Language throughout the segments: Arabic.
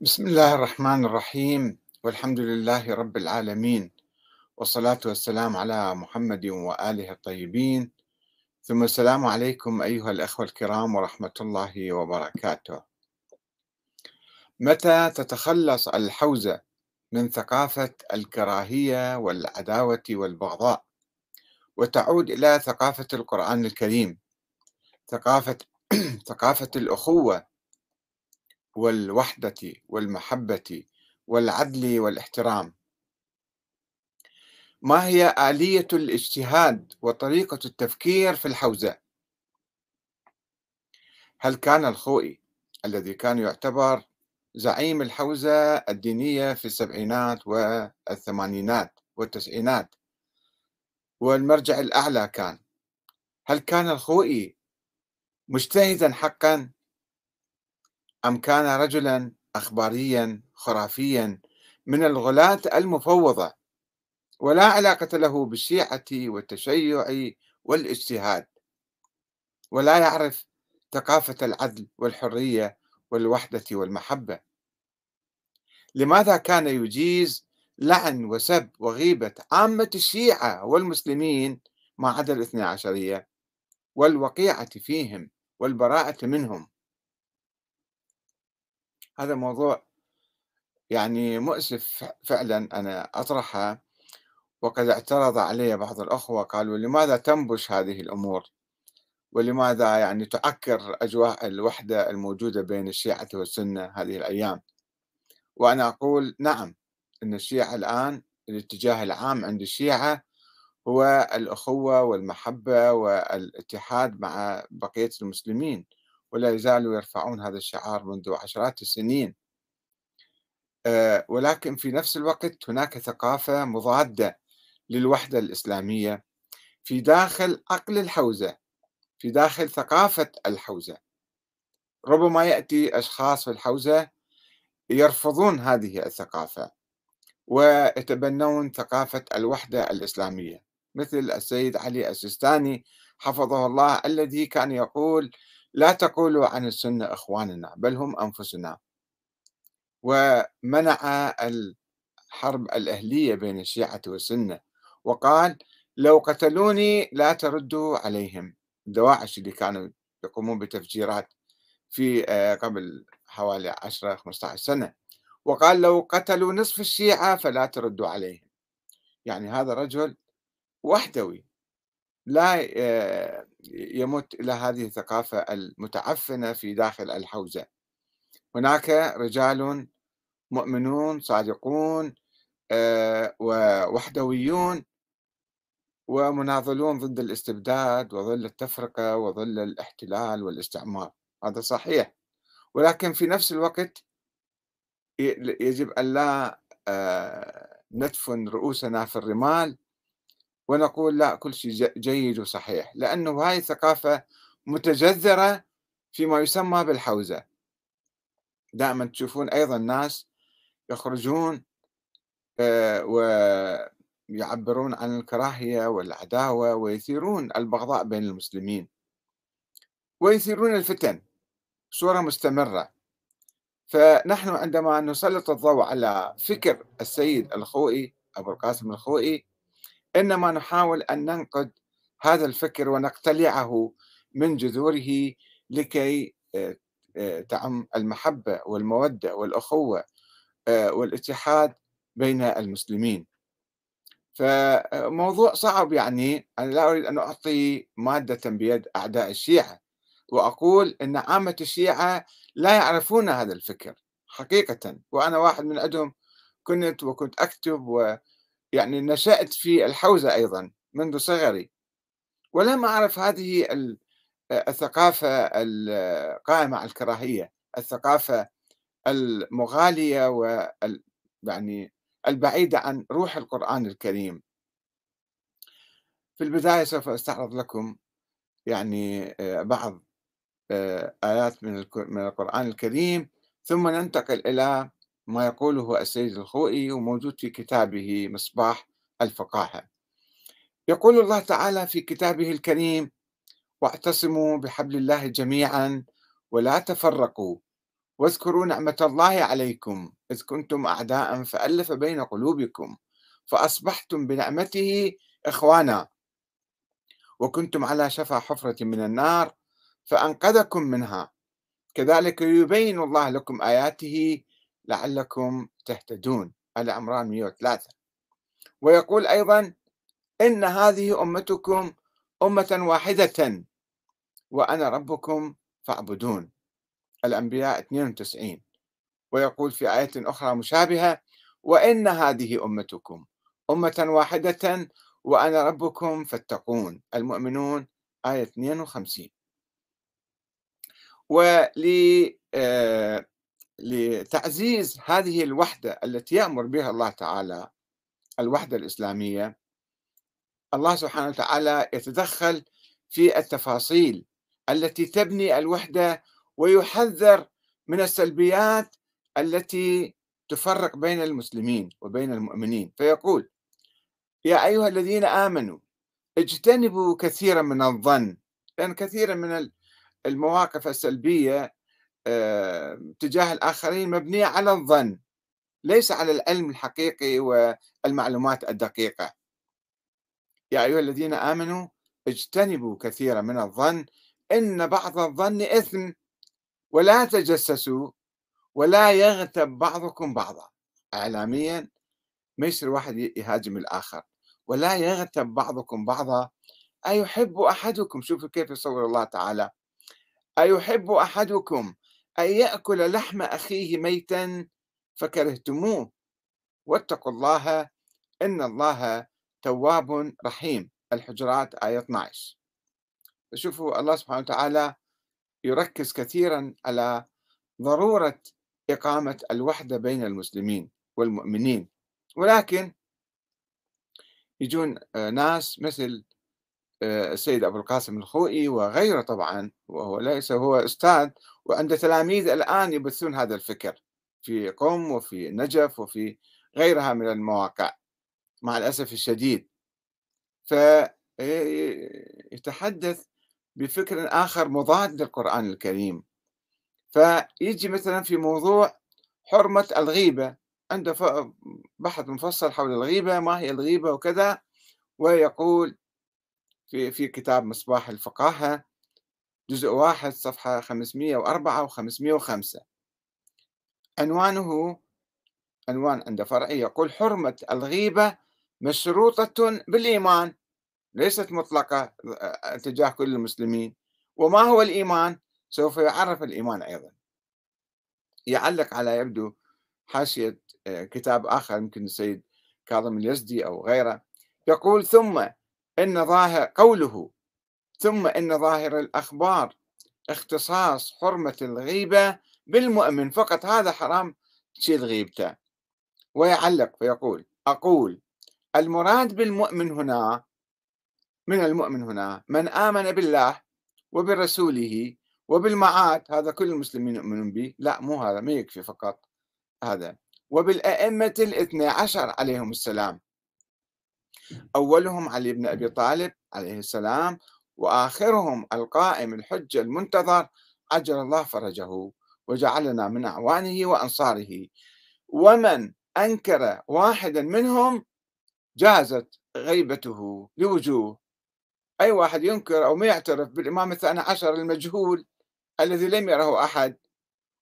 بسم الله الرحمن الرحيم والحمد لله رب العالمين والصلاة والسلام على محمد وآله الطيبين. ثم السلام عليكم أيها الأخوة الكرام ورحمة الله وبركاته. متى تتخلص الحوزة من ثقافة الكراهية والعداوة والبغضاء؟ وتعود إلى ثقافة القرآن الكريم ثقافة ثقافة الأخوة والوحدة والمحبة والعدل والاحترام. ما هي آلية الاجتهاد وطريقة التفكير في الحوزة؟ هل كان الخوئي الذي كان يعتبر زعيم الحوزة الدينية في السبعينات والثمانينات والتسعينات؟ والمرجع الأعلى كان. هل كان الخوئي مجتهدا حقا؟ أم كان رجلا أخباريا خرافيا من الغلاة المفوضة ولا علاقة له بالشيعة والتشيع والاجتهاد ولا يعرف ثقافة العدل والحرية والوحدة والمحبة. لماذا كان يجيز لعن وسب وغيبة عامة الشيعة والمسلمين ما عدا الاثنى عشرية والوقيعة فيهم والبراءة منهم؟ هذا موضوع يعني مؤسف فعلا أنا أطرحه وقد اعترض علي بعض الأخوة قالوا لماذا تنبش هذه الأمور؟ ولماذا يعني تعكر أجواء الوحدة الموجودة بين الشيعة والسنة هذه الأيام؟ وأنا أقول نعم أن الشيعة الآن الاتجاه العام عند الشيعة هو الأخوة والمحبة والاتحاد مع بقية المسلمين. ولا يزالوا يرفعون هذا الشعار منذ عشرات السنين. آه، ولكن في نفس الوقت هناك ثقافة مضادة للوحدة الإسلامية في داخل عقل الحوزة في داخل ثقافة الحوزة. ربما يأتي أشخاص في الحوزة يرفضون هذه الثقافة ويتبنون ثقافة الوحدة الإسلامية مثل السيد علي السيستاني حفظه الله الذي كان يقول لا تقولوا عن السنة إخواننا بل هم أنفسنا. ومنع الحرب الأهلية بين الشيعة والسنة وقال لو قتلوني لا تردوا عليهم. الدواعش اللي كانوا يقومون بتفجيرات في آه، قبل حوالي 10 15 سنة. وقال لو قتلوا نصف الشيعة فلا تردوا عليهم. يعني هذا رجل وحدوي. لا آه، يمت إلى هذه الثقافة المتعفنة في داخل الحوزة. هناك رجال مؤمنون صادقون آه، ووحدويون ومناضلون ضد الاستبداد وظل التفرقة وظل الاحتلال والاستعمار. هذا صحيح. ولكن في نفس الوقت يجب أن لا آه، ندفن رؤوسنا في الرمال ونقول لا كل شيء جيد وصحيح لأنه هاي الثقافة متجذرة فيما يسمى بالحوزة. دائما تشوفون أيضا ناس يخرجون آه، ويعبرون عن الكراهية والعداوة ويثيرون البغضاء بين المسلمين. ويثيرون الفتن بصورة مستمرة. فنحن عندما نسلط الضوء على فكر السيد الخوئي أبو القاسم الخوئي إنما نحاول أن ننقد هذا الفكر ونقتلعه من جذوره لكي آه، آه، تعم المحبة والمودة والأخوة آه، والاتحاد بين المسلمين. فموضوع صعب يعني. أنا لا أريد أن أعطي مادة بيد أعداء الشيعة وأقول أن عامة الشيعة لا يعرفون هذا الفكر حقيقة. وأنا واحد من عندهم كنت وكنت أكتب و يعني نشأت في الحوزة أيضا منذ صغري. ولم أعرف هذه الثقافة القائمة على الكراهية الثقافة المغالية وال يعني البعيدة عن روح القرآن الكريم. في البداية سوف أستعرض لكم يعني آه، بعض آه، آيات من القرآن الكريم ثم ننتقل إلى ما يقوله السيد الخوئي وموجود في كتابه مصباح الفقاهة. يقول الله تعالى في كتابه الكريم واعتصموا بحبل الله جميعا ولا تفرقوا واذكروا نعمة الله عليكم إذ كنتم أعداء فألف بين قلوبكم فأصبحتم بنعمته إخوانا وكنتم على شفا حفرة من النار فأنقذكم منها. كذلك يبين الله لكم آياته لعلكم تهتدون. على عمران 103 ويقول أيضا إن هذه أمتكم أمة واحدة وأنا ربكم فاعبدون. الأنبياء 92 ويقول في آية أخرى مشابهة وإن هذه أمتكم أمة واحدة وأنا ربكم فاتقون. المؤمنون آية 52 ولتعزيز آه، هذه الوحدة التي يأمر بها الله تعالى الوحدة الإسلامية. الله سبحانه وتعالى يتدخل في التفاصيل التي تبني الوحدة ويحذر من السلبيات التي تفرق بين المسلمين وبين المؤمنين. فيقول يا أيها الذين آمنوا اجتنبوا كثيرا من الظن لأن كثيرا من المواقف السلبية تجاه الآخرين مبنية على الظن ليس على العلم الحقيقي والمعلومات الدقيقة. يا أيها الذين آمنوا اجتنبوا كثيرا من الظن إن بعض الظن إثم ولا تجسسوا ولا يغتب بعضكم بعضا. إعلاميا ما يصير واحد يهاجم الآخر. ولا يغتب بعضكم بعضا. أيحب أحدكم شوفوا كيف يصور الله تعالى. أيحب أحدكم أن يأكل لحم أخيه ميتا؟ فكرهتموه. واتقوا الله إن الله تواب رحيم. الحجرات آية 12 شوفوا الله سبحانه وتعالى يركز كثيرا على ضرورة إقامة الوحدة بين المسلمين والمؤمنين. ولكن يجون آه، ناس مثل السيد أبو القاسم الخوئي وغيره طبعا وهو ليس هو أستاذ وعنده تلاميذ الآن يبثون هذا الفكر في قم وفي نجف وفي غيرها من المواقع مع الأسف الشديد. فيتحدث بفكر آخر مضاد للقرآن الكريم. فيجي مثلا في موضوع حرمة الغيبة عنده بحث مفصل حول الغيبة ما هي الغيبة وكذا ويقول في في كتاب مصباح الفقاهة جزء واحد صفحة 504 و 505 عنوانه عنوان عند فرعي يقول حرمة الغيبة مشروطة بالإيمان ليست مطلقة آه، تجاه كل المسلمين. وما هو الإيمان؟ سوف يعرف الإيمان أيضا. يعلق على يبدو حاشية آه، كتاب آخر يمكن السيد كاظم اليزدي أو غيره يقول ثم إن ظاهر قوله ثم إن ظاهر الأخبار اختصاص حرمة الغيبة بالمؤمن فقط هذا حرام تشيل غيبته. ويعلق فيقول أقول المراد بالمؤمن هنا من المؤمن هنا من آمن بالله وبرسوله وبالمعاد هذا كل المسلمين يؤمنون به لا مو هذا ما يكفي فقط هذا. وبالأئمة الاثنى عشر عليهم السلام أولهم علي بن أبي طالب عليه السلام وآخرهم القائم الحجة المنتظر عجل الله فرجه وجعلنا من أعوانه وأنصاره. ومن أنكر واحدا منهم جازت غيبته لوجوه. أي واحد ينكر أو ما يعترف بالإمام الثاني عشر المجهول الذي لم يره أحد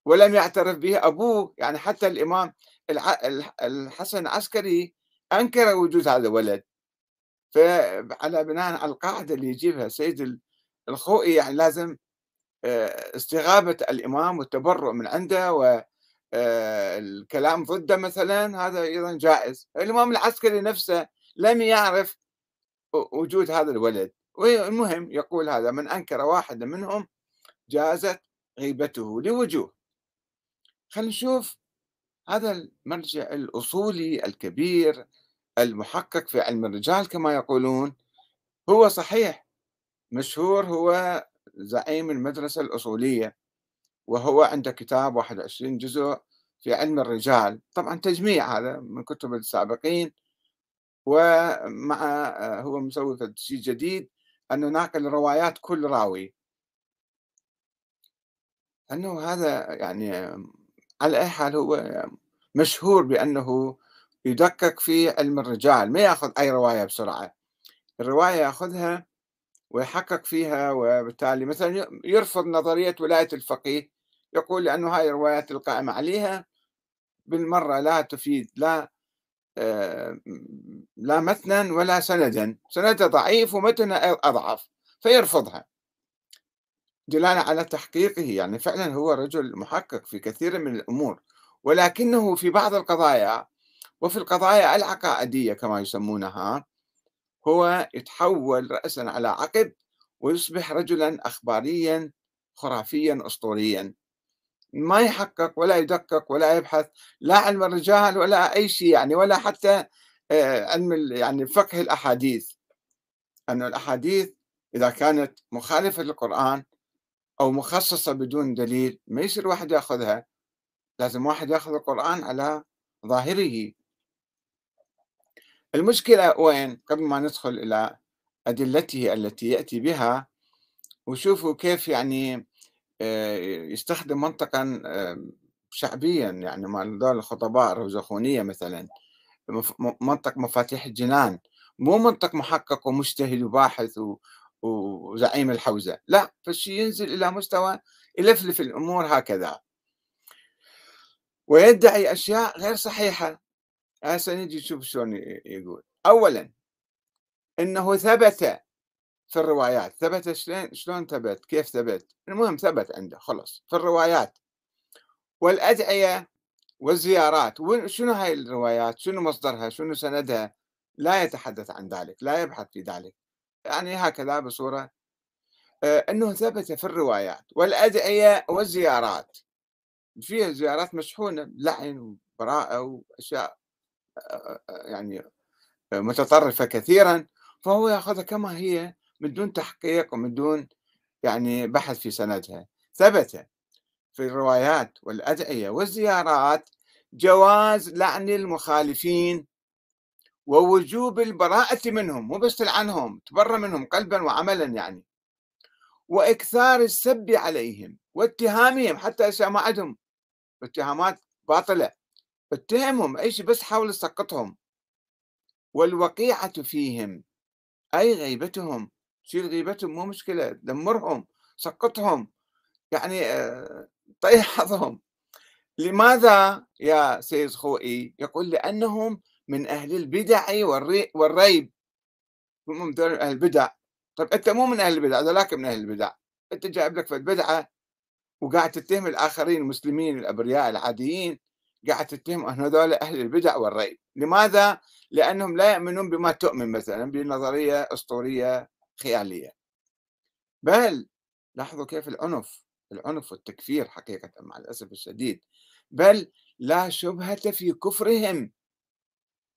ولم يعترف به أبوه يعني حتى الإمام الحسن العسكري أنكر وجود هذا الولد. فعلى بناء على القاعدة اللي يجيبها سيد الخوئي يعني لازم استغابة الإمام والتبرؤ من عنده والكلام آه، ضده مثلا هذا أيضا جائز. الإمام العسكري نفسه لم يعرف وجود هذا الولد. والمهم يقول هذا من أنكر واحدا منهم جازت غيبته لوجوه. خلينا نشوف هذا المرجع الأصولي الكبير المحقق في علم الرجال كما يقولون هو صحيح مشهور هو زعيم المدرسة الأصولية وهو عنده كتاب 21 جزء في علم الرجال. طبعا تجميع هذا من كتب السابقين ومع هو مسوي شيء جديد أنه ناقل روايات كل راوي. أنه هذا يعني على أي حال هو مشهور بأنه يدقق في علم الرجال ما ياخذ أي رواية بسرعة. الرواية ياخذها ويحقق فيها وبالتالي مثلا يرفض نظرية ولاية الفقيه يقول لأنه هاي الروايات القائمة عليها بالمرة لا تفيد لا آه، لا متنا ولا سندا. سندها ضعيف ومتنها أضعف فيرفضها. دلالة على تحقيقه يعني فعلا هو رجل محقق في كثير من الأمور ولكنه في بعض القضايا وفي القضايا العقائدية كما يسمونها هو يتحول رأسا على عقب ويصبح رجلا أخباريا خرافيا أسطوريا. ما يحقق ولا يدقق ولا يبحث لا علم الرجال ولا أي شيء يعني ولا حتى آه، علم يعني فقه الأحاديث. أن الأحاديث إذا كانت مخالفة للقرآن أو مخصصة بدون دليل ما يصير واحد يأخذها. لازم واحد يأخذ القرآن على ظاهره. المشكلة وين؟ قبل ما ندخل إلى أدلته التي يأتي بها وشوفوا كيف يعني آه، يستخدم منطقا شعبيا يعني مال دول الخطباء الرزخونية مثلا منطق مفاتيح الجنان. مو منطق محقق ومجتهد وباحث وزعيم الحوزة. لا فالشيء ينزل إلى مستوى يلفلف الأمور هكذا. ويدعي أشياء غير صحيحة. هسه نجي نشوف شلون يقول. أولا أنه ثبت في الروايات. ثبت شلون شلون ثبت؟ كيف ثبت؟ المهم ثبت عنده خلص في الروايات. والأدعية والزيارات شنو هاي الروايات؟ شنو مصدرها؟ شنو سندها؟ لا يتحدث عن ذلك لا يبحث في ذلك. يعني هكذا بصورة. آه، أنه ثبت في الروايات. والأدعية والزيارات. فيها زيارات مشحونة لعن آه، آه، يعني متطرفة كثيرا فهو يأخذها كما هي من دون تحقيق ومن دون يعني بحث في سندها. ثبت في الروايات والأدعية والزيارات جواز لعن المخالفين ووجوب البراءة منهم مو بس تلعنهم تبرى منهم قلبا وعملا يعني وإكثار السب عليهم واتهامهم حتى إذا ما عندهم. اتهامات باطلة. اتهمهم أي شيء بس حاول تسقطهم. والوقيعة فيهم أي غيبتهم شيل غيبتهم مو مشكلة دمرهم سقطهم يعني آه، طيح حظهم لماذا يا سيد خوئي؟ يقول لأنهم من أهل البدع والريب. هم من أهل البدع. طيب أنت مو من أهل البدع ذلك من أهل البدع. أنت جايب لك في البدعة وقاعد تتهم الآخرين المسلمين الأبرياء العاديين. قاعد تتهم أن هذول أهل البدع والريب. لماذا؟ لأنهم لا يؤمنون بما تؤمن مثلا بنظرية أسطورية خيالية. بل لاحظوا كيف العنف العنف والتكفير حقيقة مع الأسف الشديد. بل لا شبهة في كفرهم.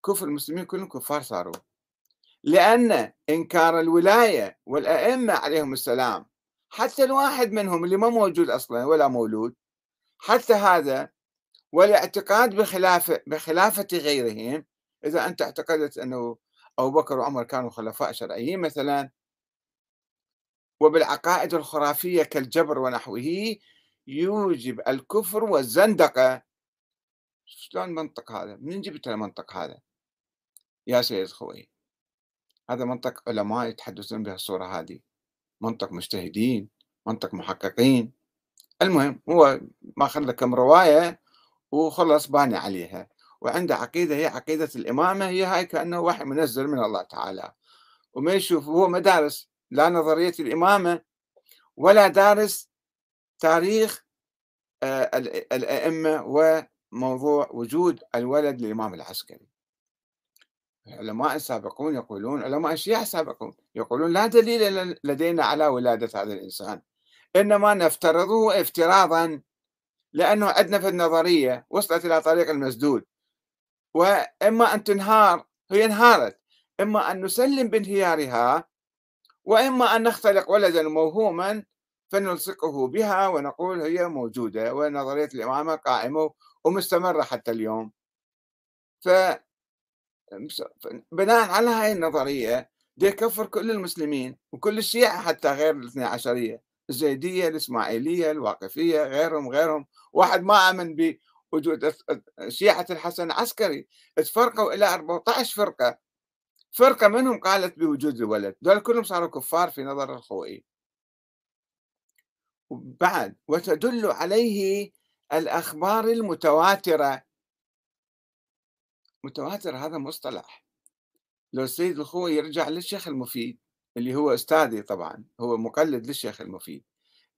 كفر المسلمين كلهم كفار صاروا. لأن إنكار الولاية والأئمة عليهم السلام حتى الواحد منهم اللي ما موجود أصلا ولا مولود حتى هذا والاعتقاد بخلافة بخلافة غيرهم. إذا أنت اعتقدت أنه أبو بكر وعمر كانوا خلفاء شرعيين مثلا وبالعقائد الخرافية كالجبر ونحوه يوجب الكفر والزندقة. شلون منطق هذا؟ من جبت المنطق هذا؟ يا سيد خوي. هذا منطق علماء يتحدثون بهالصورة هذه. منطق مجتهدين منطق محققين. المهم هو ماخذ لك كم رواية وخلص باني عليها. وعنده عقيدة هي عقيدة الإمامة هي هاي كأنه وحي منزل من الله تعالى. وما يشوف هو مدارس لا نظرية الإمامة ولا دارس تاريخ آه، الأئمة وموضوع وجود الولد للإمام العسكري. العلماء السابقون يقولون علماء الشيعة السابقون يقولون لا دليل لدينا على ولادة هذا الإنسان. إنما نفترضه افتراضا لأنه عندنا في النظرية وصلت إلى طريق المسدود. وإما أن تنهار هي انهارت. إما أن نسلم بانهيارها وإما أن نختلق ولدا موهوما فنلصقه بها ونقول هي موجودة ونظرية الإمامة قائمة ومستمرة حتى اليوم. ف بناء على هاي النظرية دي يكفر كل المسلمين وكل الشيعة حتى غير الاثنى عشرية. الزيدية الإسماعيلية الواقفية غيرهم غيرهم. واحد ما آمن بوجود شيعة الحسن عسكري. تفرقوا إلى 14 فرقة. فرقة منهم قالت بوجود الولد. دول كلهم صاروا كفار في نظر الخوئي بعد وتدل عليه الأخبار المتواترة. متواتر هذا مصطلح. لو السيد الخوئي يرجع للشيخ المفيد. اللي هو أستاذي طبعا هو مقلد للشيخ المفيد.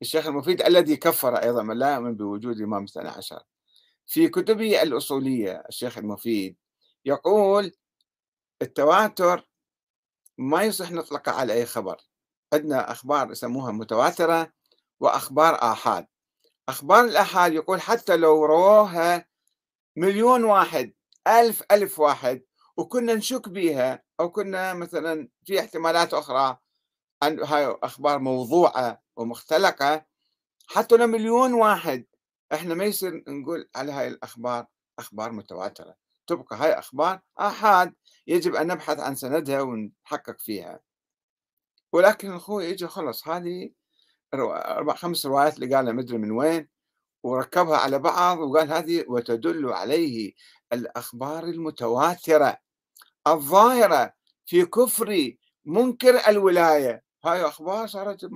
الشيخ المفيد الذي كفر أيضا من لا يؤمن بوجود الإمام الثاني عشر. في كتبه الأصولية الشيخ المفيد يقول التواتر ما يصح نطلق على أي خبر. عندنا أخبار يسموها متواترة وأخبار آحاد. أخبار الآحاد يقول حتى لو رووها مليون واحد ألف ألف واحد وكنا نشك بها أو كنا مثلا في احتمالات أخرى عن هاي أخبار موضوعة ومختلقة حتى لو مليون واحد إحنا ما يصير نقول على هاي الأخبار أخبار متواترة. تبقى هاي أخبار آحاد يجب أن نبحث عن سندها ونحقق فيها. ولكن أخوي يجي خلص هذه أربع خمس روايات اللي قالها مدري من وين وركبها على بعض وقال هذه وتدل عليه الأخبار المتواترة الظاهرة في كفر منكر الولاية. هاي أخبار صارت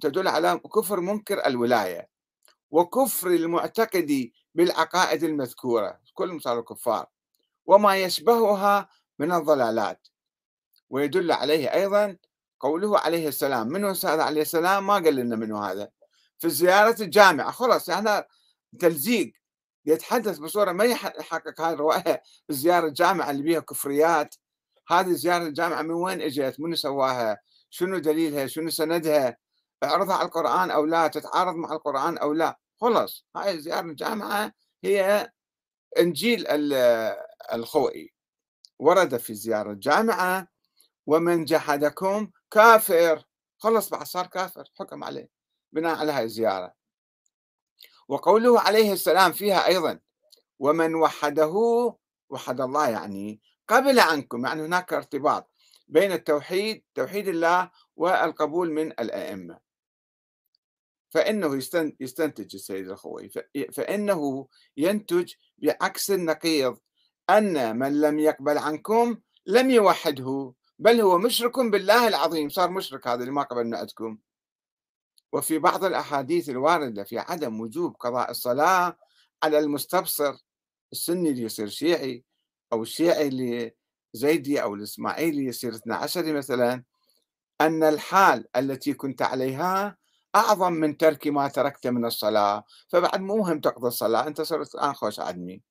تدل على كفر منكر الولاية وكفر المعتقد بالعقائد المذكورة. كلهم صاروا كفار. وما يشبهها من الضلالات. ويدل عليه أيضا قوله عليه السلام. منه هذا عليه السلام؟ ما قال لنا منه هذا. في زيارة الجامعة. خلاص يعني تلزيق. يتحدث بصورة ما يحقق هاي الرواية زيارة الجامعة اللي بيها كفريات؟ هذه زيارة الجامعة من وين إجت؟ من سواها؟ شنو دليلها؟ شنو سندها؟ اعرضها على القرآن أو لا؟ تتعارض مع القرآن أو لا؟ خلص هاي زيارة الجامعة هي إنجيل الخوئي. ورد في زيارة الجامعة ومن جحدكم كافر. خلص بعد صار كافر. حكم عليه. بناء على هاي الزيارة وقوله عليه السلام فيها أيضا ومن وحده وحد الله يعني قبل عنكم يعني هناك ارتباط بين التوحيد توحيد الله والقبول من الأئمة. فإنه يستنتج السيد الخوي فإنه ينتج بعكس النقيض أن من لم يقبل عنكم لم يوحده بل هو مشرك بالله العظيم. صار مشرك هذا اللي ما قبل عندكم. وفي بعض الأحاديث الواردة في عدم وجوب قضاء الصلاة على المستبصر السني اللي يصير شيعي أو الشيعي اللي زيدي أو الإسماعيلي يصير 12 مثلا أن الحال التي كنت عليها أعظم من ترك ما تركت من الصلاة. فبعد مو مهم تقضي الصلاة أنت صرت الآن خوش عدمي.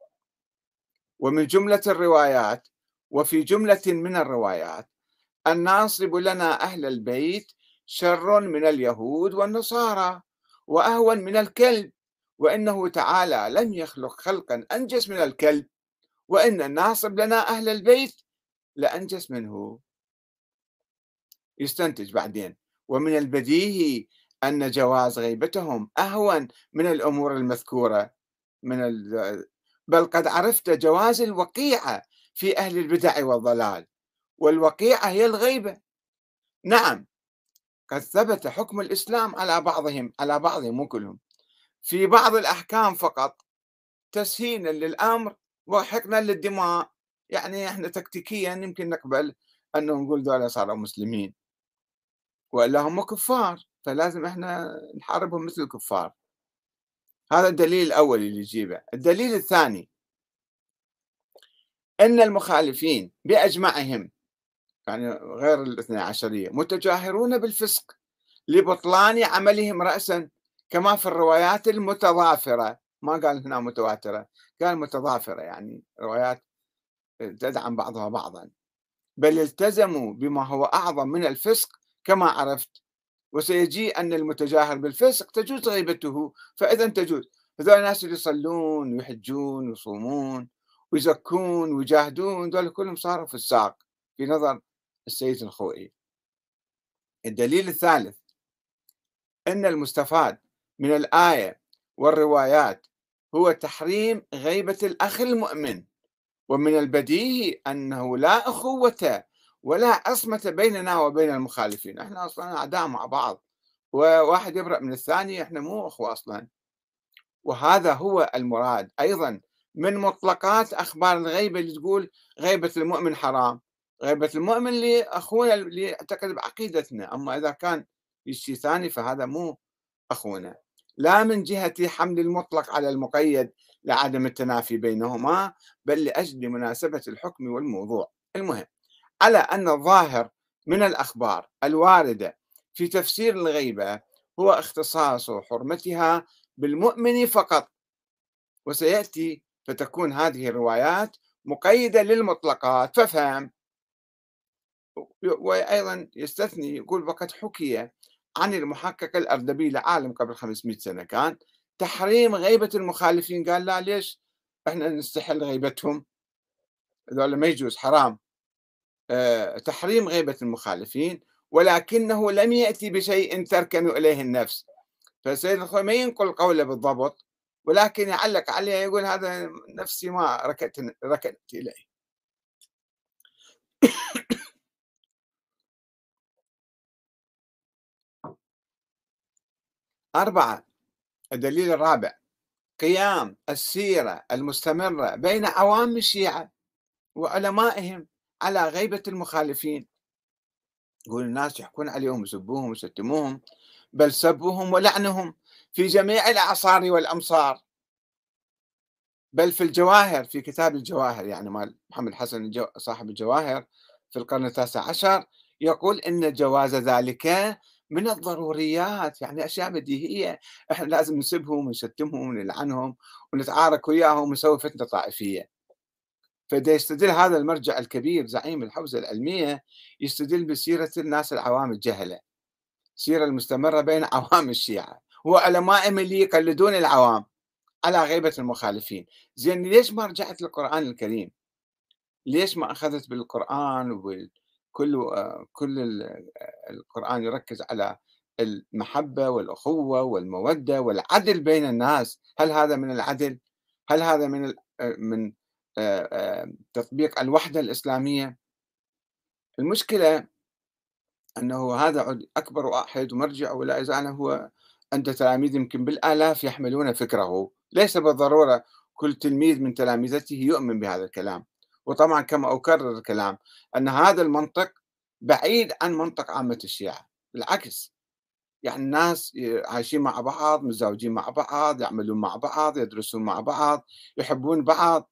ومن جملة الروايات وفي جملة من الروايات الناصب لنا أهل البيت شر من اليهود والنصارى وأهون من الكلب وإنه تعالى لم يخلق خلقا أنجس من الكلب وإن الناصب لنا أهل البيت لأنجس منه. يستنتج بعدين. ومن البديهي أن جواز غيبتهم أهون من الأمور المذكورة من ال... بل قد عرفت جواز الوقيعة في أهل البدع والضلال والوقيعة هي الغيبة. نعم. قد ثبت حكم الإسلام على بعضهم على بعضهم مو كلهم. في بعض الأحكام فقط تسهيلا للأمر وحقنا للدماء. يعني إحنا تكتيكيا يمكن نقبل أنه نقول دولة صاروا مسلمين. وإلا هم كفار فلازم إحنا نحاربهم مثل الكفار. هذا الدليل الأول اللي يجيبه. الدليل الثاني أن المخالفين بأجمعهم يعني غير الاثنى عشرية. متجاهرون بالفسق لبطلان عملهم رأسا كما في الروايات المتضافرة. ما قال هنا متواترة قال متضافرة يعني روايات تدعم بعضها بعضا. بل التزموا بما هو أعظم من الفسق كما عرفت. وسيجي أن المتجاهر بالفسق تجوز غيبته فإذا تجوز. هذول الناس اللي يصلون ويحجون ويصومون ويزكون ويجاهدون دول كلهم صاروا في الساق في نظر السيد الخوئي. الدليل الثالث أن المستفاد من الآية والروايات هو تحريم غيبة الأخ المؤمن ومن البديهي أنه لا أخوة ولا عصمة بيننا وبين المخالفين. إحنا أصلا أعداء مع بعض وواحد يبرأ من الثاني إحنا مو أخوة أصلا. وهذا هو المراد أيضا من مطلقات أخبار الغيبة اللي تقول غيبة المؤمن حرام. غيبة المؤمن لأخونا اللي يعتقد بعقيدتنا أما إذا كان شيء ثاني فهذا مو أخونا. لا من جهة حمل المطلق على المقيد لعدم التنافي بينهما بل لأجل مناسبة الحكم والموضوع. المهم على أن الظاهر من الأخبار الواردة في تفسير الغيبة هو اختصاص حرمتها بالمؤمن فقط. وسيأتي فتكون هذه الروايات مقيدة للمطلقات ففهم وأيضا يستثني يقول وقد حكي عن المحقق الأردبيلي عالم قبل 500 سنة. كان تحريم غيبة المخالفين. قال لا ليش إحنا نستحل غيبتهم؟ هذول ما يجوز حرام. أه تحريم غيبة المخالفين ولكنه لم يأتي بشيء تركن إليه النفس. فسيد الخوي ما ينقل قوله بالضبط ولكن يعلق عليه يقول هذا نفسي ما ركنت ركنت إليه. أربعة الدليل الرابع قيام السيرة المستمرة بين عوام الشيعة وعلمائهم على غيبة المخالفين. يقول الناس يحكون عليهم يسبوهم ويشتموهم بل سبوهم ولعنهم في جميع الأعصار والأمصار. بل في الجواهر في كتاب الجواهر يعني مال محمد حسن صاحب الجواهر في القرن التاسع عشر يقول إن جواز ذلك من الضروريات يعني أشياء بديهية إحنا لازم نسبهم ونشتمهم ونلعنهم ونتعارك وياهم ونسوي فتنة طائفية. فإذا يستدل هذا المرجع الكبير زعيم الحوزة العلمية يستدل بسيرة الناس العوام الجهلة. سيرة المستمرة بين عوام الشيعة. وعلمائهم اللي يقلدون العوام. على غيبة المخالفين. زين ليش ما رجعت للقرآن الكريم؟ ليش ما أخذت بالقرآن وكل كل القرآن يركز على المحبة والأخوة والمودة والعدل بين الناس. هل هذا من العدل؟ هل هذا من من تطبيق الوحدة الإسلامية؟ المشكلة أنه هذا أكبر وأحد ومرجع ولا يزال هو عند تلاميذ يمكن بالآلاف يحملون فكره. ليس بالضرورة كل تلميذ من تلامذته يؤمن بهذا الكلام. وطبعا كما أكرر الكلام أن هذا المنطق بعيد عن منطق عامة الشيعة بالعكس. يعني الناس عايشين مع بعض متزوجين مع بعض يعملون مع بعض يدرسون مع بعض يحبون بعض.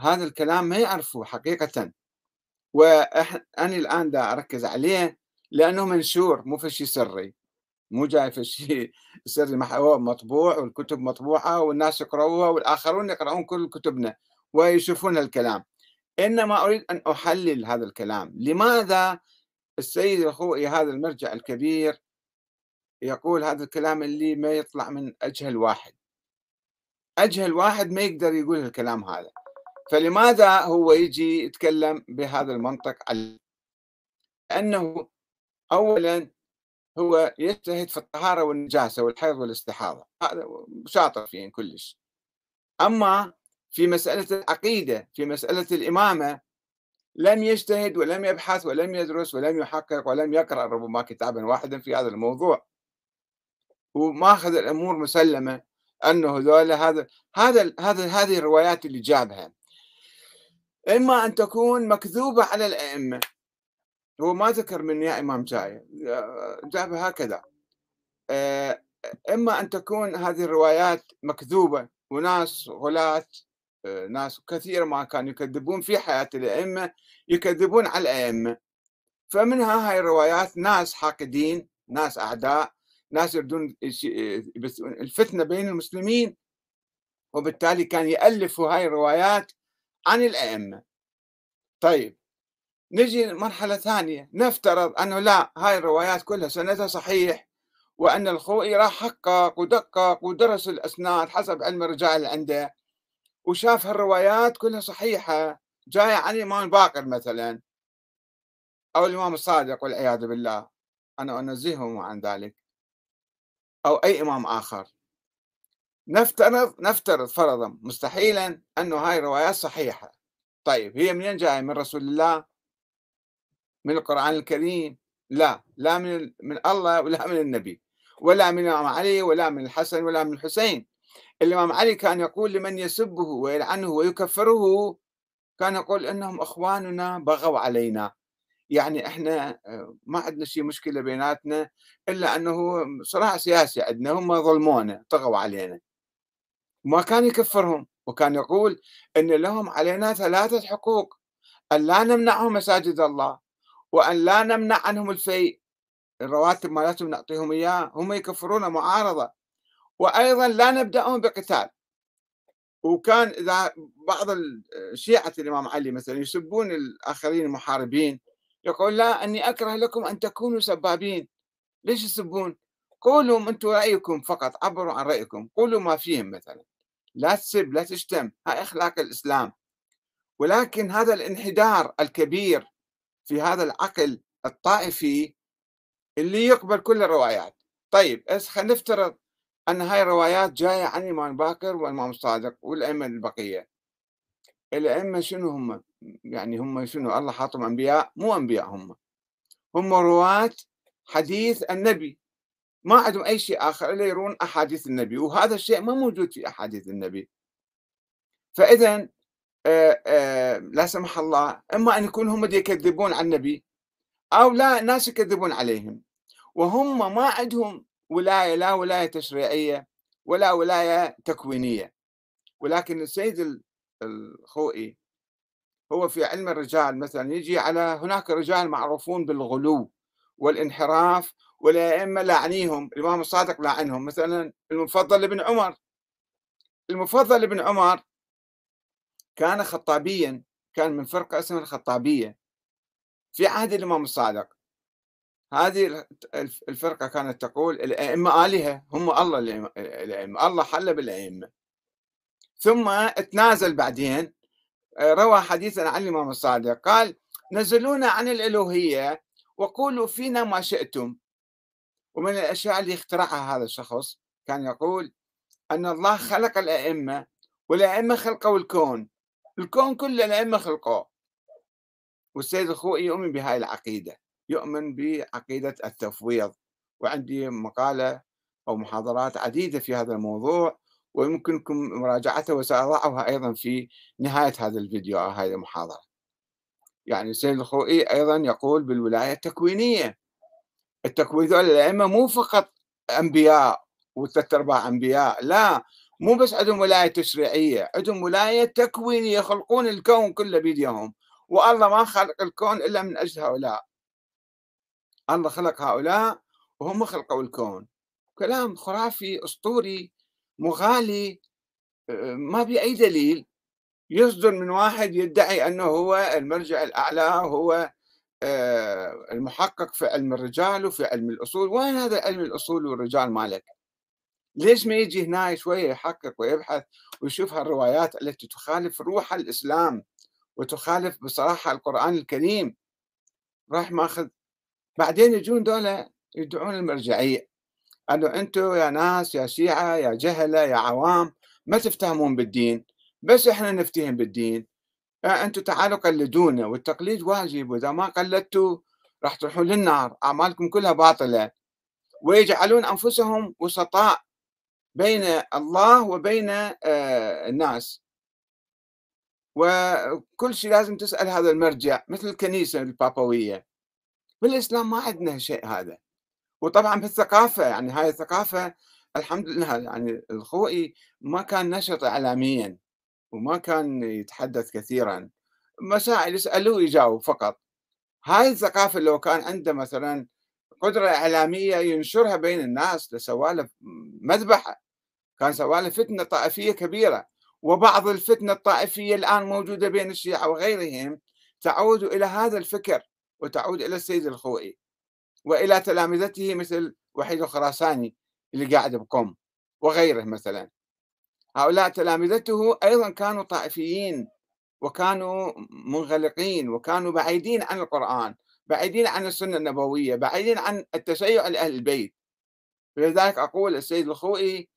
هذا الكلام ما يعرفه حقيقة. وأنا الآن دا أركز عليه لأنه منشور مو في شيء سري. مو جاي في شيء سري مطبوع والكتب مطبوعة والناس يقرأوها والآخرون يقرأون كل كتبنا ويشوفون الكلام. إنما أريد أن أحلل هذا الكلام. لماذا السيد الخوئي هذا المرجع الكبير يقول هذا الكلام اللي ما يطلع من أجهل واحد؟ أجهل واحد ما يقدر يقول الكلام هذا. فلماذا هو يجي يتكلم بهذا المنطق؟ أنه أولا هو يجتهد في الطهارة والنجاسة والحيض والاستحاضة. هذا شاطر فيهم كلش. أما في مسألة العقيدة في مسألة الإمامة لم يجتهد ولم يبحث ولم يدرس ولم يحقق ولم يقرأ ربما كتابا واحدا في هذا الموضوع. وماخذ الأمور مسلمة أنه ذولا هذا هذا هذا هذه الروايات اللي جابها. إما أن تكون مكذوبة على الأئمة. هو ما ذكر من يا إمام جاي. جابها هكذا. آه، إما أن تكون هذه الروايات مكذوبة وناس غلاة آه، ناس كثير ما كانوا يكذبون في حياة الأئمة يكذبون على الأئمة. فمنها هاي الروايات ناس حاقدين ناس أعداء ناس يردون الفتنة بين المسلمين. وبالتالي كان يألفوا هاي الروايات عن الأئمة. طيب نجي مرحلة ثانية. نفترض أنه لا هاي الروايات كلها سندها صحيح وأن الخوئي راح حقق ودقق ودرس الأسناد حسب علم الرجال اللي عنده. وشاف هالروايات كلها صحيحة جاية عن الإمام الباقر مثلا. أو الإمام الصادق والعياذ بالله. أنا أنزههم عن ذلك. أو أي إمام آخر. نفترض نفترض فرضا مستحيلا أنه هاي الروايات صحيحة. طيب هي منين جاية؟ من رسول الله؟ من القرآن الكريم؟ لا لا من من الله ولا من النبي. ولا من الإمام علي ولا من الحسن ولا من الحسين. الإمام علي كان يقول لمن يسبه ويلعنه ويكفره كان يقول إنهم إخواننا بغوا علينا. يعني إحنا آه، ما عندنا شيء مشكلة بيناتنا إلا أنه صراع سياسي عندنا هم ظلمونا طغوا علينا. ما كان يكفرهم وكان يقول أن لهم علينا ثلاثة حقوق أن لا نمنعهم مساجد الله وأن لا نمنع عنهم الفيء. الرواتب مالتهم نعطيهم إياه هم يكفرون معارضة. وأيضا لا نبدأهم بقتال. وكان إذا بعض الشيعة الإمام علي مثلا يسبون الآخرين المحاربين يقول لا أني أكره لكم أن تكونوا سبابين. ليش تسبون قولوا أنتم رأيكم فقط عبروا عن رأيكم قولوا ما فيهم مثلا. لا تسب لا تشتم هاي أخلاق الإسلام. ولكن هذا الانحدار الكبير في هذا العقل الطائفي اللي يقبل كل الروايات. طيب خلينا نفترض أن هاي الروايات جاية عن الإمام باكر والإمام الصادق والأئمة البقية. الأئمة شنو هم؟ يعني هم شنو؟ الله حاطهم أنبياء مو أنبياء هم. هم رواة حديث النبي. ما عندهم أي شيء آخر إلا يرون أحاديث النبي وهذا الشيء ما موجود في أحاديث النبي. فإذا لا سمح الله إما أن يكون هم يكذبون عن النبي أو لا ناس يكذبون عليهم. وهم ما عندهم ولاية لا ولاية تشريعية ولا ولاية تكوينية. ولكن السيد الخوئي هو في علم الرجال مثلا يجي على هناك رجال معروفون بالغلو والانحراف والأئمة لاعنيهم الإمام الصادق لاعنهم مثلا المفضل بن عمر. المفضل بن عمر كان خطابيا كان من فرقة اسمها الخطابية. في عهد الإمام الصادق. هذه الفرقة كانت تقول الأئمة آلهة هم الله الأئمة الله حل بالأئمة. ثم تنازل بعدين روى حديثا عن الإمام الصادق قال نزلونا عن الألوهية وقولوا فينا ما شئتم. ومن الأشياء اللي اخترعها هذا الشخص كان يقول أن الله خلق الأئمة والأئمة خلقوا الكون. الكون كله الأئمة خلقوه. والسيد الخوئي يؤمن بهاي العقيدة. يؤمن بعقيدة التفويض. وعندي مقالة أو محاضرات عديدة في هذا الموضوع ويمكنكم مراجعتها وسأضعها أيضا في نهاية هذا الفيديو أو هذه المحاضرة. يعني السيد الخوئي أيضا يقول بالولاية التكوينية التكوين الأئمة مو فقط أنبياء وثلاث أرباع أنبياء لا مو بس عندهم ولاية تشريعية عندهم ولاية تكوينية يخلقون الكون كله بيديهم. والله ما خلق الكون إلا من أجل هؤلاء. الله خلق هؤلاء وهم خلقوا الكون. كلام خرافي أسطوري مغالي ما بي أي دليل. يصدر من واحد يدعي أنه هو المرجع الأعلى هو المحقق في علم الرجال وفي علم الأصول. وين هذا علم الأصول والرجال مالك؟ ليش ما يجي هنا شوية يحقق ويبحث ويشوف هالروايات التي تخالف روح الإسلام وتخالف بصراحة القرآن الكريم؟ راح ماخذ بعدين يجون دولة يدعون المرجعية. أنه أنتم يا ناس يا شيعة يا جهلة يا عوام ما تفتهمون بالدين. بس إحنا نفتهم بالدين. أنتم تعالوا قلدونا والتقليد واجب وإذا ما قلدتوا راح تروحون للنار. أعمالكم كلها باطلة. ويجعلون أنفسهم وسطاء بين الله وبين آه، الناس. وكل شيء لازم تسأل هذا المرجع مثل الكنيسة البابوية. بالإسلام ما عندنا شيء هذا. وطبعا بالثقافة يعني هاي الثقافة الحمد لله يعني الخوئي ما كان نشط إعلاميا وما كان يتحدث كثيرا. مسائل يسألوه يجاوب فقط. هاي الثقافة لو كان عنده مثلا قدرة إعلامية ينشرها بين الناس لسوالف مذبحة كان سوالف فتنة طائفية كبيرة. وبعض الفتنة الطائفية الآن موجودة بين الشيعة وغيرهم تعود إلى هذا الفكر. وتعود إلى السيد الخوئي وإلى تلامذته مثل وحيد الخراساني اللي قاعد بقم وغيره مثلا. هؤلاء تلامذته أيضا كانوا طائفيين وكانوا منغلقين وكانوا بعيدين عن القرآن بعيدين عن السنة النبوية بعيدين عن التشيع لأهل البيت. لذلك أقول السيد الخوئي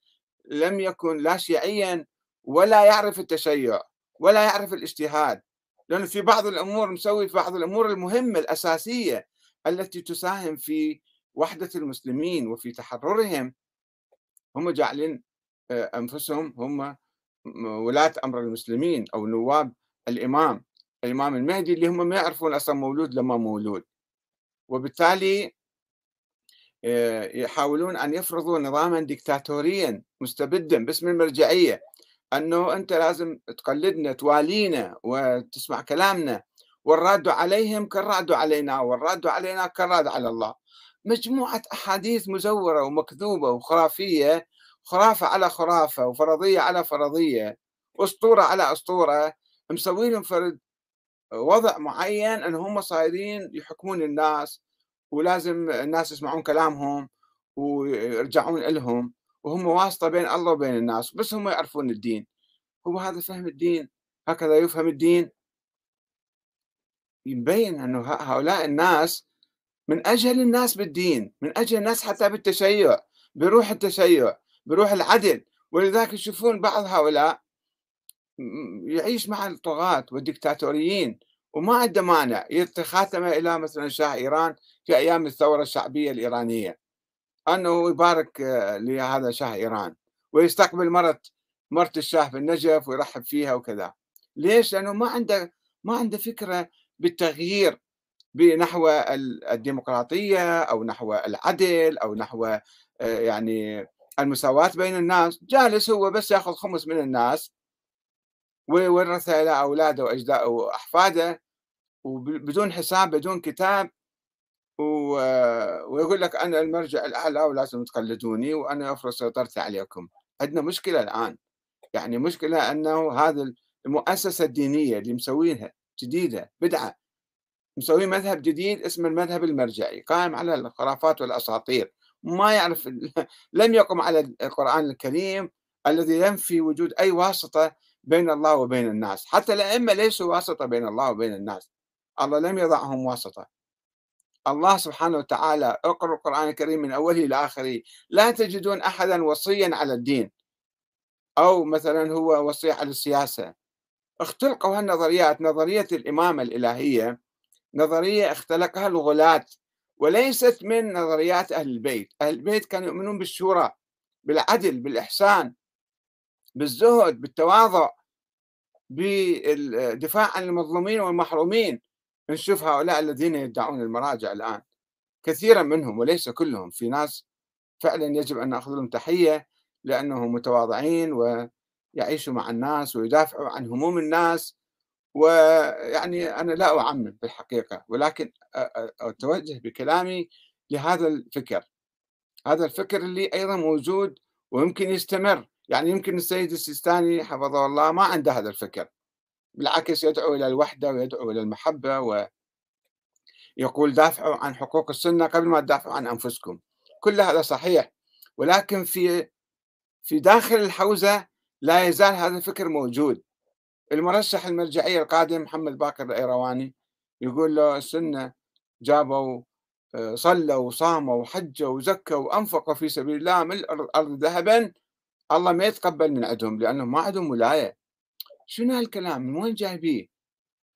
لم يكن لا شيعيا ولا يعرف التشيع ولا يعرف الاجتهاد. لأنه في بعض الأمور مسوي في بعض الأمور المهمة الأساسية التي تساهم في وحدة المسلمين وفي تحررهم. هم جعلين آه، أنفسهم هم ولاة أمر المسلمين أو نواب الإمام الإمام المهدي اللي هم ما يعرفون أصلا مولود لما مولود. وبالتالي آه، يحاولون أن يفرضوا نظاما ديكتاتوريا مستبدا باسم المرجعية. أنه أنت لازم تقلدنا توالينا وتسمع كلامنا. والراد عليهم كالراد علينا والراد علينا كالراد على الله. مجموعة أحاديث مزورة ومكذوبة وخرافية خرافة على خرافة وفرضية على فرضية أسطورة على أسطورة مسوين فرد وضع معين أن هم صايرين يحكمون الناس ولازم الناس يسمعون كلامهم ويرجعون لهم وهم واسطة بين الله وبين الناس بس هم يعرفون الدين. هو هذا فهم الدين؟ هكذا يفهم الدين؟ يبين أنه هؤلاء الناس من أجل الناس بالدين من أجل الناس حتى بالتشيع بروح التشيع بروح العدل. ولذلك يشوفون بعض هؤلاء يعيش مع الطغاة والدكتاتوريين وما عنده مانع. يلقي خاتمة إلى مثلا شاه إيران في أيام الثورة الشعبية الإيرانية. أنه يبارك آه، لهذا شاه إيران ويستقبل مرت مرت الشاه في النجف ويرحب فيها وكذا ليش؟ لأنه ما عنده ما عنده فكرة بالتغيير بنحو الديمقراطية أو نحو العدل أو نحو آه، يعني المساواة بين الناس جالس هو بس يأخذ خمس من الناس ويورثها إلى أولاده وأجداده وأحفاده وبدون حساب بدون كتاب ويقول لك أنا المرجع الأعلى ولازم تقلدوني وأنا أفرض سيطرتي عليكم. عندنا مشكلة الآن. يعني مشكلة أنه هذا المؤسسة الدينية اللي مسوينها جديدة بدعة. مسوين مذهب جديد اسمه المذهب المرجعي قائم على الخرافات والأساطير. ما يعرف لم يقم على القرآن الكريم الذي ينفي وجود أي واسطة بين الله وبين الناس. حتى الأئمة ليسوا واسطة بين الله وبين الناس. الله لم يضعهم واسطة. الله سبحانه وتعالى اقرأ القرآن الكريم من أوله إلى آخره. لا تجدون أحدا وصيا على الدين. أو مثلا هو وصي على السياسة. اختلقوا هالنظريات نظرية الإمامة الإلهية نظرية اختلقها الغلاة وليست من نظريات أهل البيت. أهل البيت كانوا يؤمنون بالشورى بالعدل بالإحسان بالزهد بالتواضع بالدفاع عن المظلومين والمحرومين. نشوف هؤلاء الذين يدعون المراجع الآن. كثيرا منهم وليس كلهم في ناس فعلا يجب أن نأخذ لهم تحية لأنهم متواضعين ويعيشوا مع الناس ويدافعوا عن هموم الناس ويعني أنا لا أعمم بالحقيقة ولكن أتوجه بكلامي لهذا الفكر. هذا الفكر اللي أيضا موجود ويمكن يستمر. يعني يمكن السيد السيستاني حفظه الله ما عنده هذا الفكر. بالعكس يدعو إلى الوحدة ويدعو إلى المحبة ويقول دافعوا عن حقوق السنة قبل ما تدافعوا عن أنفسكم. كل هذا صحيح ولكن في في داخل الحوزة لا يزال هذا الفكر موجود. المرشح المرجعية القادم محمد باكر الأيرواني يقول له السنة جابوا آه، صلوا وصاموا وحجوا وزكوا وأنفقوا في سبيل الله من الأرض ذهبا الله ما يتقبل من عندهم لأنهم ما عندهم ولاية. شنو هالكلام؟ من وين جايبيه؟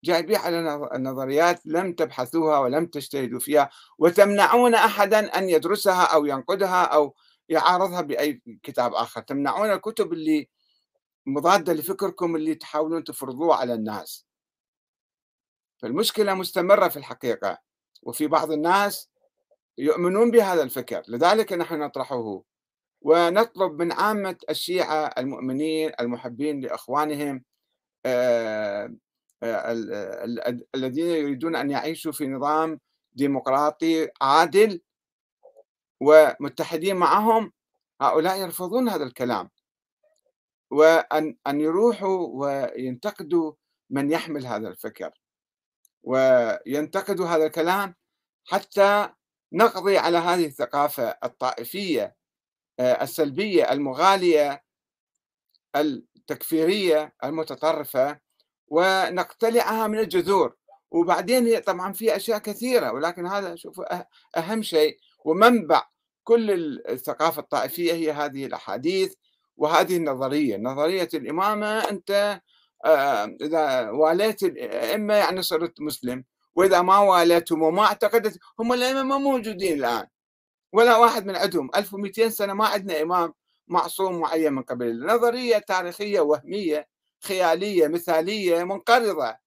جايبيه على نظريات لم تبحثوها ولم تجتهدوا فيها وتمنعون أحدا أن يدرسها أو ينقدها أو يعارضها بأي كتاب آخر. تمنعون الكتب اللي مضادة لفكركم اللي تحاولون تفرضوه على الناس. فالمشكلة مستمرة في الحقيقة وفي بعض الناس يؤمنون بهذا الفكر. لذلك نحن نطرحه. ونطلب من عامة الشيعة المؤمنين المحبين لإخوانهم الذين يريدون أن يعيشوا في نظام ديمقراطي عادل ومتحدين معهم هؤلاء يرفضون هذا الكلام. وأن أن يروحوا وينتقدوا من يحمل هذا الفكر وينتقدوا هذا الكلام حتى نقضي على هذه الثقافة الطائفية آه، السلبية المغالية التكفيرية المتطرفة ونقتلعها من الجذور. وبعدين هي طبعا في أشياء كثيرة ولكن هذا شوفوا أه-، أهم شيء. ومنبع كل الثقافة الطائفية هي هذه الأحاديث وهذه النظرية. نظرية الإمامة أنت آه، إذا واليت الأئمة يعني صرت مسلم وإذا ما واليتهم وما اعتقدت هم الأئمة ما موجودين الآن. ولا واحد من عندهم. 1200 سنة ما عندنا إمام. معصوم معين من قبل نظرية تاريخية وهمية خيالية مثالية منقرضة.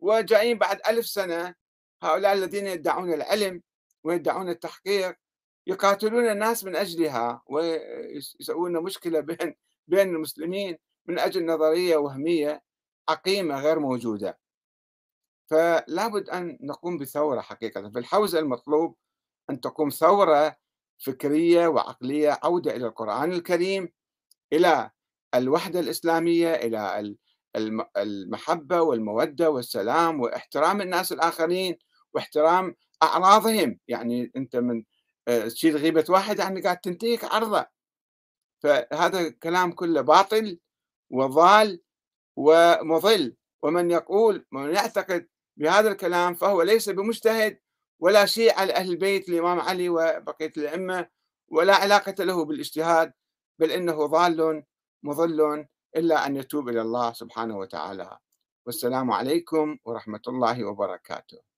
وجايين بعد ألف سنة هؤلاء الذين يدعون العلم ويدعون التحقيق يقاتلون الناس من أجلها ويسوون مشكلة بين بين المسلمين من أجل نظرية وهمية عقيمة غير موجودة. فلا بد أن نقوم بثورة حقيقة. في الحوزة المطلوب أن تقوم ثورة فكرية وعقلية عودة إلى القرآن الكريم إلى الوحدة الإسلامية إلى المحبة والمودة والسلام واحترام الناس الآخرين واحترام أعراضهم. يعني أنت من آه، تشيل غيبة واحد يعني قاعد تنتهك عرضه. فهذا الكلام كله باطل وضال ومضل. ومن يقول ومن يعتقد بهذا الكلام فهو ليس بمجتهد ولا شيء على أهل البيت الإمام علي وبقية الأئمة ولا علاقة له بالاجتهاد بل إنه ضال مضل إلا أن يتوب إلى الله سبحانه وتعالى. والسلام عليكم ورحمة الله وبركاته.